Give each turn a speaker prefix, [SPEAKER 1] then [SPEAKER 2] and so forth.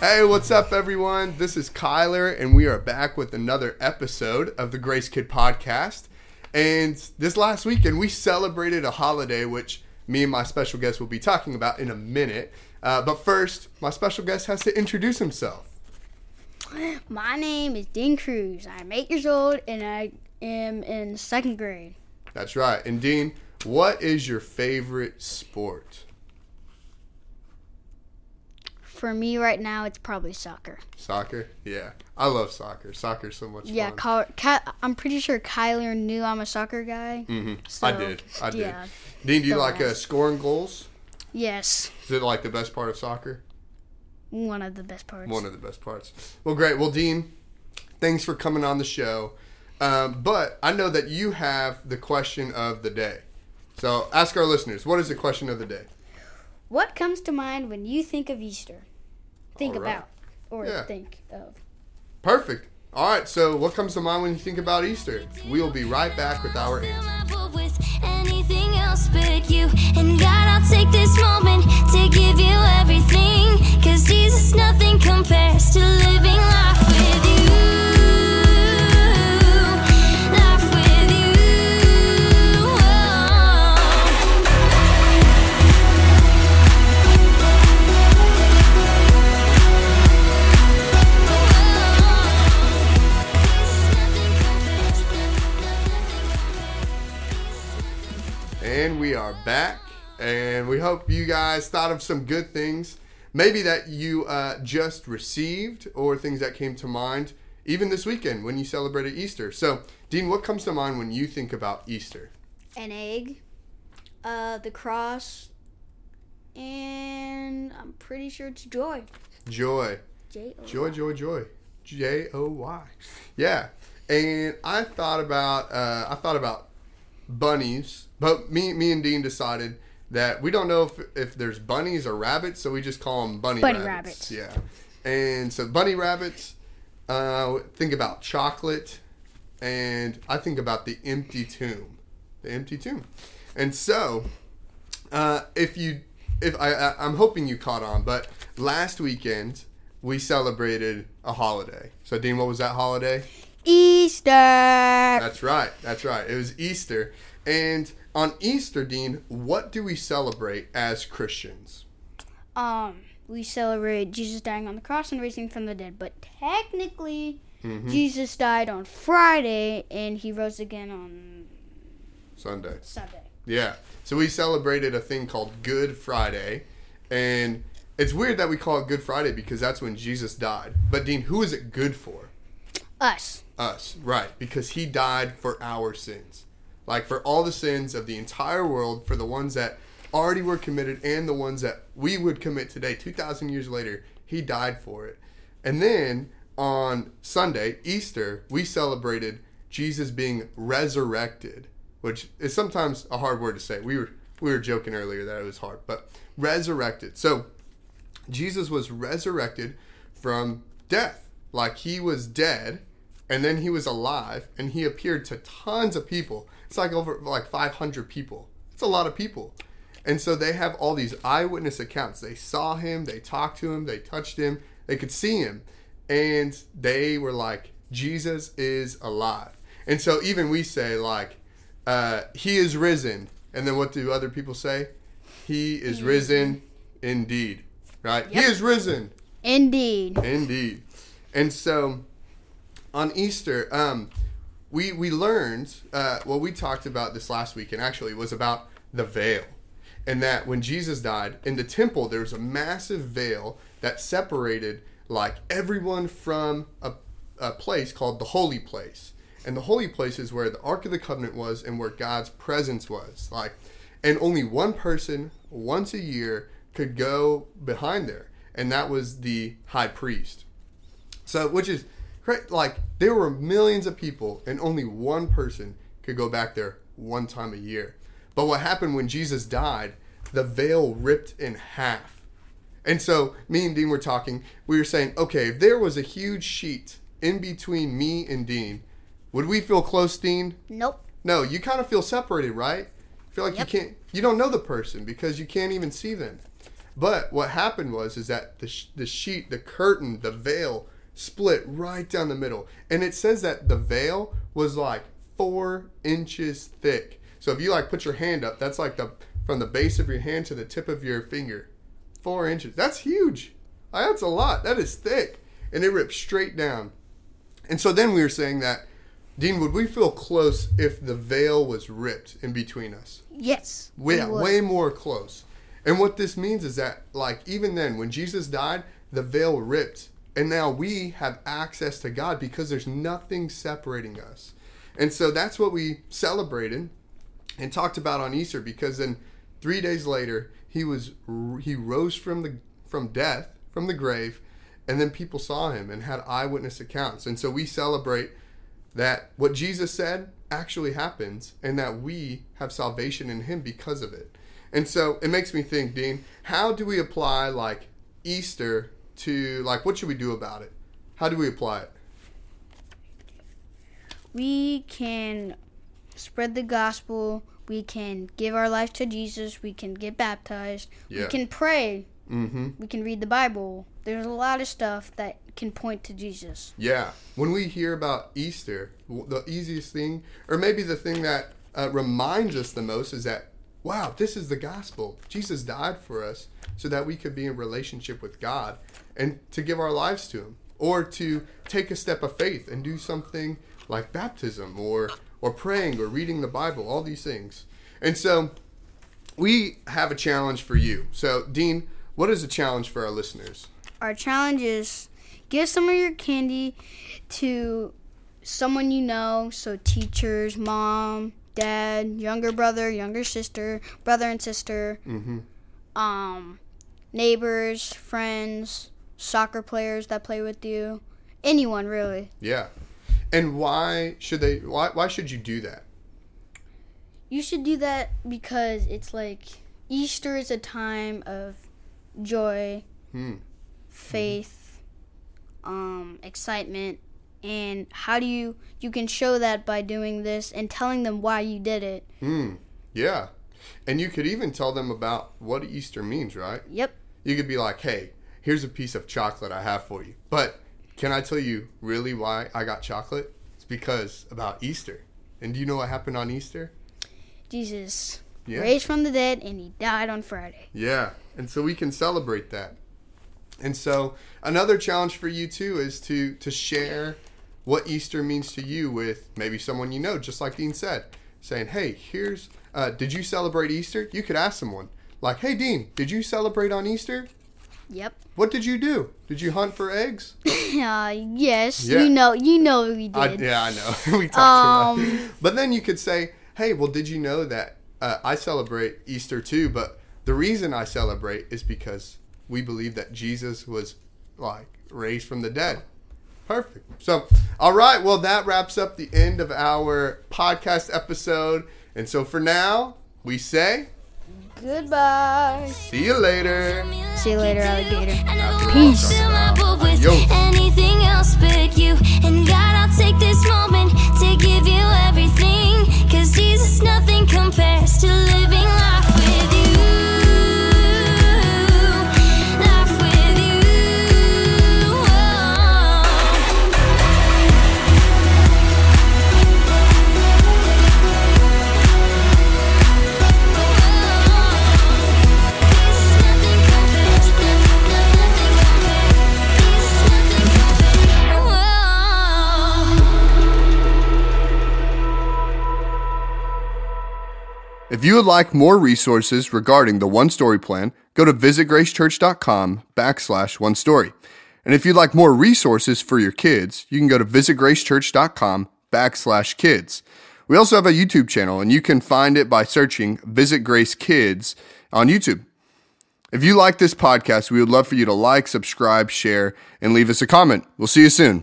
[SPEAKER 1] Hey, what's up, everyone? This is Kyler, and we are back with another episode of the Grace Kid Podcast. And this last weekend, we celebrated a holiday, which me and my special guest will be talking about in a minute. Uh, but first, my special guest has to introduce himself.
[SPEAKER 2] My name is Dean Cruz. I'm eight years old and I am in second grade.
[SPEAKER 1] That's right. And Dean, what is your favorite sport?
[SPEAKER 2] For me right now, it's probably soccer.
[SPEAKER 1] Soccer? Yeah. I love soccer. Soccer's so much
[SPEAKER 2] Yeah,
[SPEAKER 1] fun.
[SPEAKER 2] Ky- Ky- I'm pretty sure Kyler knew I'm a soccer guy.
[SPEAKER 1] Mm-hmm.
[SPEAKER 2] So,
[SPEAKER 1] I did. I did.
[SPEAKER 2] yeah.
[SPEAKER 1] Dean, do you like uh, scoring goals?
[SPEAKER 2] Yes,
[SPEAKER 1] Is it like the best part of soccer?
[SPEAKER 2] one of the best parts.
[SPEAKER 1] One of the best parts. Well, great. Well, Dean, thanks for coming on the show. Um, but I know that you have the question of the day. So ask our listeners, what is the question of the day?
[SPEAKER 2] What comes to mind when you think of Easter? Think
[SPEAKER 1] All right.
[SPEAKER 2] about or
[SPEAKER 1] Yeah.
[SPEAKER 2] think of.
[SPEAKER 1] Perfect. All right. So what comes to mind when you think about Easter? We'll be right back with our answer. Are back. And we hope you guys thought of some good things, maybe that you uh, just received or things that came to mind even this weekend when you celebrated Easter. So, Dean, what comes to mind when you think about Easter?
[SPEAKER 2] An egg, uh, the cross, and I'm pretty sure it's joy.
[SPEAKER 1] Joy.
[SPEAKER 2] J O.
[SPEAKER 1] Joy, joy, joy. J O Y. Yeah. And I thought about uh, I thought about bunnies, but me me and Dean decided that we don't know if, if there's bunnies or rabbits, so we just call them bunny,
[SPEAKER 2] Bunny
[SPEAKER 1] rabbits.
[SPEAKER 2] rabbits.
[SPEAKER 1] Yeah. And so bunny rabbits. Uh, think about chocolate, and I think about the empty tomb, the empty tomb. And so, uh, if you, if I, I, I'm hoping you caught on, but last weekend we celebrated a holiday. So, Dean, what was that holiday?
[SPEAKER 2] Easter.
[SPEAKER 1] That's right. That's right. It was Easter. And on Easter, Dean, what do we celebrate as Christians?
[SPEAKER 2] um, we celebrate Jesus dying on the cross and raising from the dead. But technically,
[SPEAKER 1] Mm-hmm.
[SPEAKER 2] Jesus died on Friday and he rose again on
[SPEAKER 1] Sunday.
[SPEAKER 2] Sunday.
[SPEAKER 1] Yeah. So we celebrated a thing called Good Friday. And it's weird that we call it Good Friday because that's when Jesus died. But, Dean, who is it good for?
[SPEAKER 2] Us.
[SPEAKER 1] Us, right? Because he died for our sins. Like for all the sins of the entire world, for the ones that already were committed and the ones that we would commit today, 2,000 years later, he died for it. And then on Sunday, Easter, we celebrated Jesus being resurrected, which is sometimes a hard word to say. We were we were joking earlier that it was hard, but resurrected. So Jesus was resurrected from death. Like he was dead and then he was alive and he appeared to tons of people. It's like over like 500 people. It's a lot of people. And so they have all these eyewitness accounts. They saw him, they talked to him, they touched him, they could see him. And they were like, Jesus is alive. And so even we say, like, uh, he is risen. And then what do other people say? He is risen indeed. Right? He is risen.
[SPEAKER 2] Indeed.
[SPEAKER 1] Indeed. And so on Easter, um, we we learned uh, what we talked about this last week, and actually was about the veil, and that when Jesus died in the temple, there was a massive veil that separated like everyone from a, a place called the holy place, and the holy place is where the Ark of the Covenant was and where God's presence was, like, and only one person once a year could go behind there, and that was the high priest. So, which is. Like, there were millions of people, and only one person could go back there one time a year. But what happened when Jesus died, the veil ripped in half. And so, me and Dean were talking. We were saying, okay, if there was a huge sheet in between me and Dean, would we feel close, Dean?
[SPEAKER 2] Nope.
[SPEAKER 1] No, you kind of feel separated, right? feel like
[SPEAKER 2] Yep.
[SPEAKER 1] you can't, you don't know the person because you can't even see them. But what happened was is that the sh- the sheet, the curtain, the veil split right down the middle, and it says that the veil was like four inches thick. So if you like put your hand up, that's like the from the base of your hand to the tip of your finger, four inches. That's huge. That's a lot. That is thick, and it ripped straight down. And so then we were saying that, Dean, would we feel close if the veil was ripped in between us?
[SPEAKER 2] Yes.
[SPEAKER 1] way, way more close. And what this means is that, like, even then, when Jesus died, the veil ripped. And now we have access to God because there's nothing separating us. And so that's what we celebrated and talked about on Easter because then three days later, he was he rose from the from death, from the grave, and then people saw him and had eyewitness accounts. And so we celebrate that what Jesus said actually happens and that we have salvation in him because of it. And so it makes me think, Dean, how do we apply like Easter to like what should we do about it? How do we apply it?
[SPEAKER 2] we can spread the gospel. We can give our life to Jesus. We can get baptized.
[SPEAKER 1] Yeah.
[SPEAKER 2] We can pray.
[SPEAKER 1] Mm-hmm.
[SPEAKER 2] We can read the Bible. There's a lot of stuff that can point to Jesus.
[SPEAKER 1] Yeah. When we hear about Easter, the easiest thing, or maybe the thing that uh, reminds us the most, is that, wow, this is the gospel. Jesus died for us so that we could be in relationship with God and to give our lives to Him, or to take a step of faith and do something like baptism, or or praying, or reading the Bible, all these things. And so, we have a challenge for you. So, Dean, what is the challenge for our listeners?
[SPEAKER 2] Our challenge is give some of your candy to someone you know, so teachers, mom, dad, younger brother, younger sister, brother and sister,
[SPEAKER 1] Mm-hmm.
[SPEAKER 2] um, neighbors, friends, soccer players that play with you, anyone really.
[SPEAKER 1] Yeah. And why should they? Why why should you do that?
[SPEAKER 2] You should do that because it's like Easter is a time of joy,
[SPEAKER 1] Hmm.
[SPEAKER 2] faith, um, excitement, and how do you you can show that by doing this and telling them why you did it.
[SPEAKER 1] Hmm. Yeah. And you could even tell them about what Easter means, right?
[SPEAKER 2] Yep.
[SPEAKER 1] You could be like, "Hey, here's a piece of chocolate I have for you." But can I tell you really why I got chocolate? It's because about Easter. And do you know what happened on Easter?
[SPEAKER 2] Jesus
[SPEAKER 1] Yeah.
[SPEAKER 2] raised from the dead and he died on Friday.
[SPEAKER 1] Yeah. And so we can celebrate that. And so another challenge for you too is to to share what Easter means to you with maybe someone you know, just like Dean said, saying, "Hey, here's uh, did you celebrate Easter?" You could ask someone like, "Hey, Dean, did you celebrate on Easter?
[SPEAKER 2] Yep.
[SPEAKER 1] What did you do? Did you hunt for eggs?"
[SPEAKER 2] uh, yes,
[SPEAKER 1] Yeah.
[SPEAKER 2] you know, you know we
[SPEAKER 1] I,
[SPEAKER 2] did.
[SPEAKER 1] yeah, I know. we talked about.
[SPEAKER 2] Um,
[SPEAKER 1] it. But then you could say, "Hey, well, did you know that uh, I celebrate Easter too? But the reason I celebrate is because we believe that Jesus was like raised from the dead." Perfect. So, all right. Well, that wraps up the end of our podcast episode. And so for now, we say,
[SPEAKER 2] Goodbye.
[SPEAKER 1] see you later.
[SPEAKER 2] See you later, alligator.
[SPEAKER 1] Peace.
[SPEAKER 3] Fill my boat with
[SPEAKER 1] Adios.
[SPEAKER 3] anything else but you. And God, I'll take this moment to give you everything. Cause Jesus, nothing compares
[SPEAKER 1] If you would like more resources regarding the One Story Plan, go to visitgracechurch.com backslash one story. And if you'd like more resources for your kids, you can go to visitgracechurch.com backslash kids. We also have a YouTube channel, and you can find it by searching Visit Grace Kids on YouTube. If you like this podcast, we would love for you to like, subscribe, share, and leave us a comment. We'll see you soon.